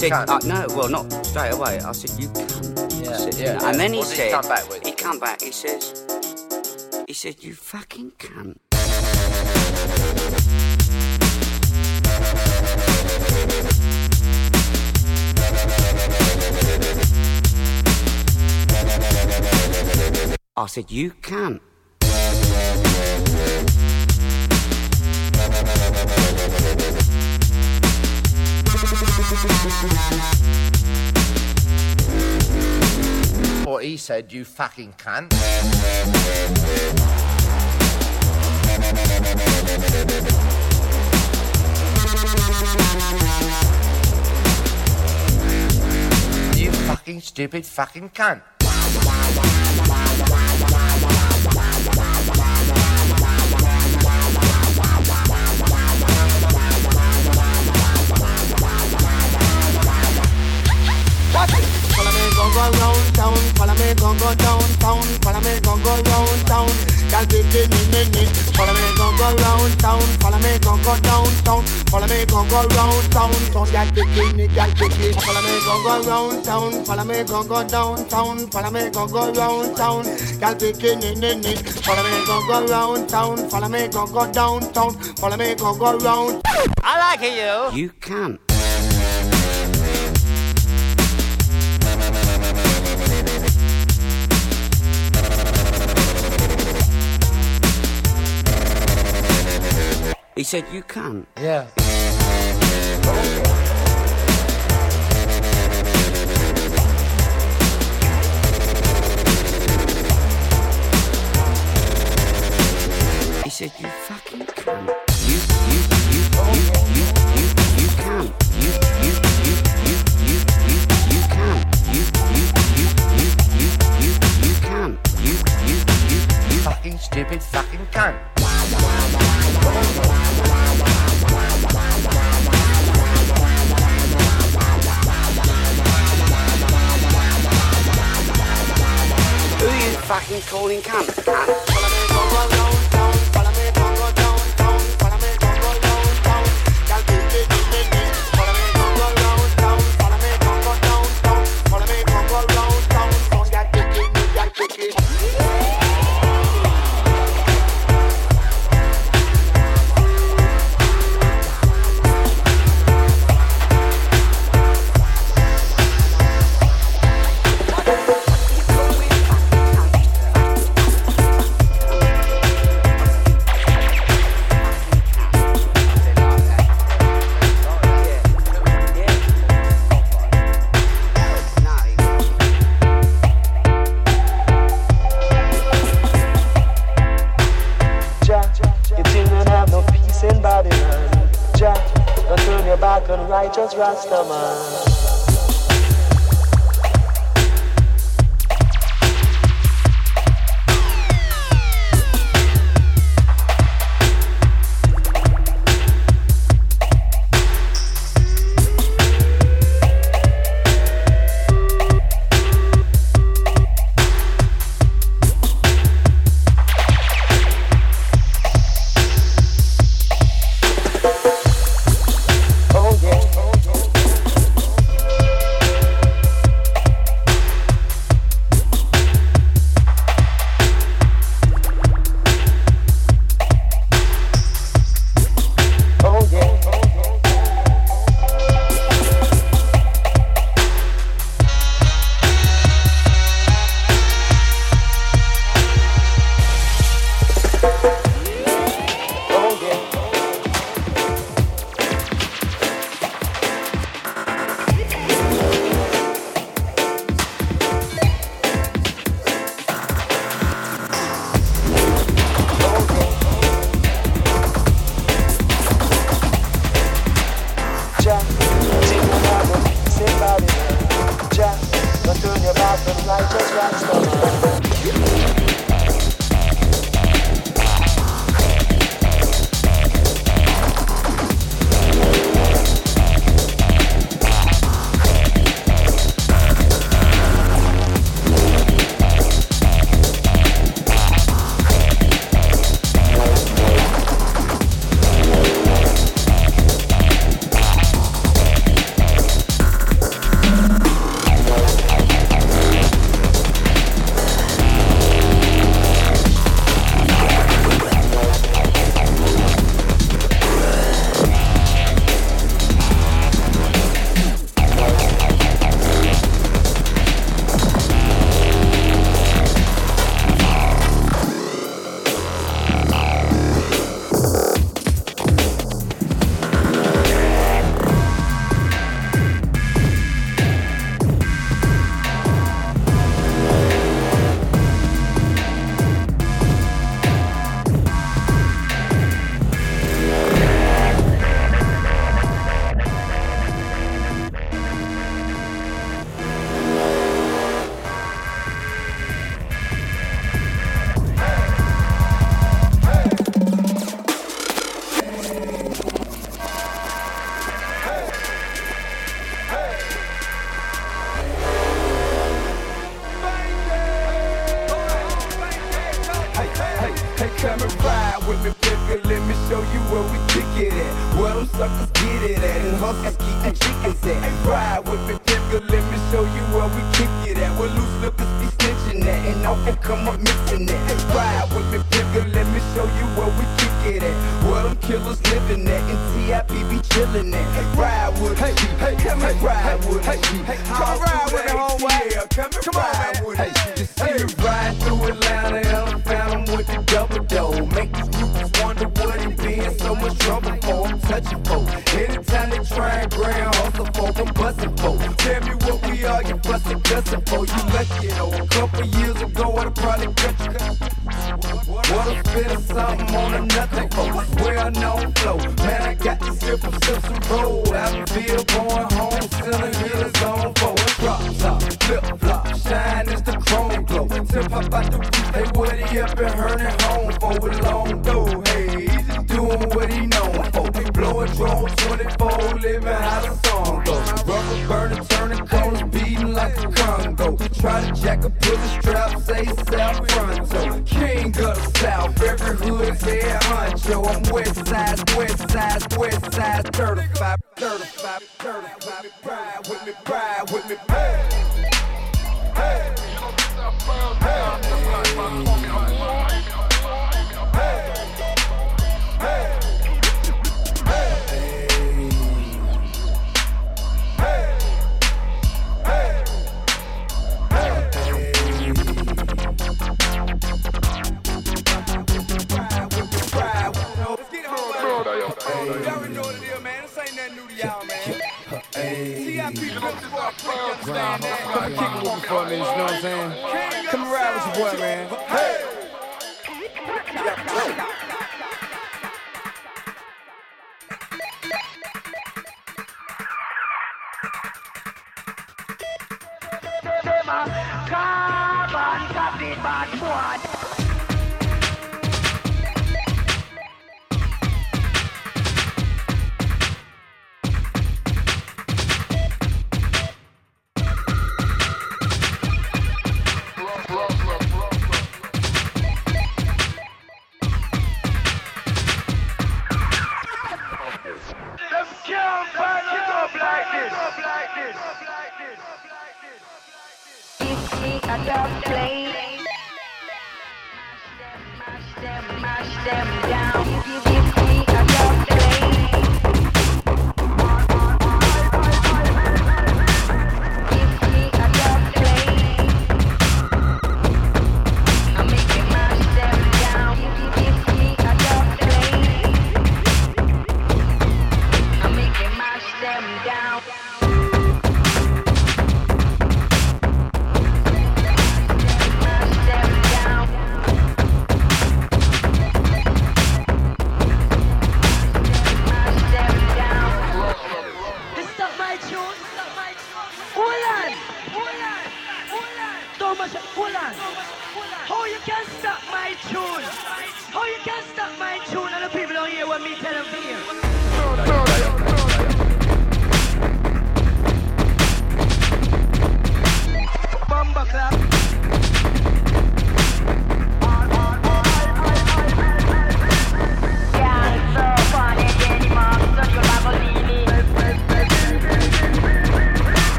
Said, uh, No, well, not straight away. I said, You come. Yeah, said, yeah, yeah. And then he did he said, come back with? He come back, he says, He said, You fucking cunt. I said, You can't. Said, You fucking cunt. You fucking stupid fucking cunt. Follow me, go go downtown. Follow me, go go round town. Girl, pick me, me, me. Follow me, go go round town. Follow me, go go downtown. Follow me, go go round town. So girl, pick me, girl, pick me. Follow me, go go round town. Follow me, go go downtown. Follow me, go go round town. Girl, pick me, me, me. Follow me, go go round town. Follow me, go go downtown. Follow me, go go round. I like it, you. You can't. He said, You can't. Yeah.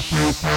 Oh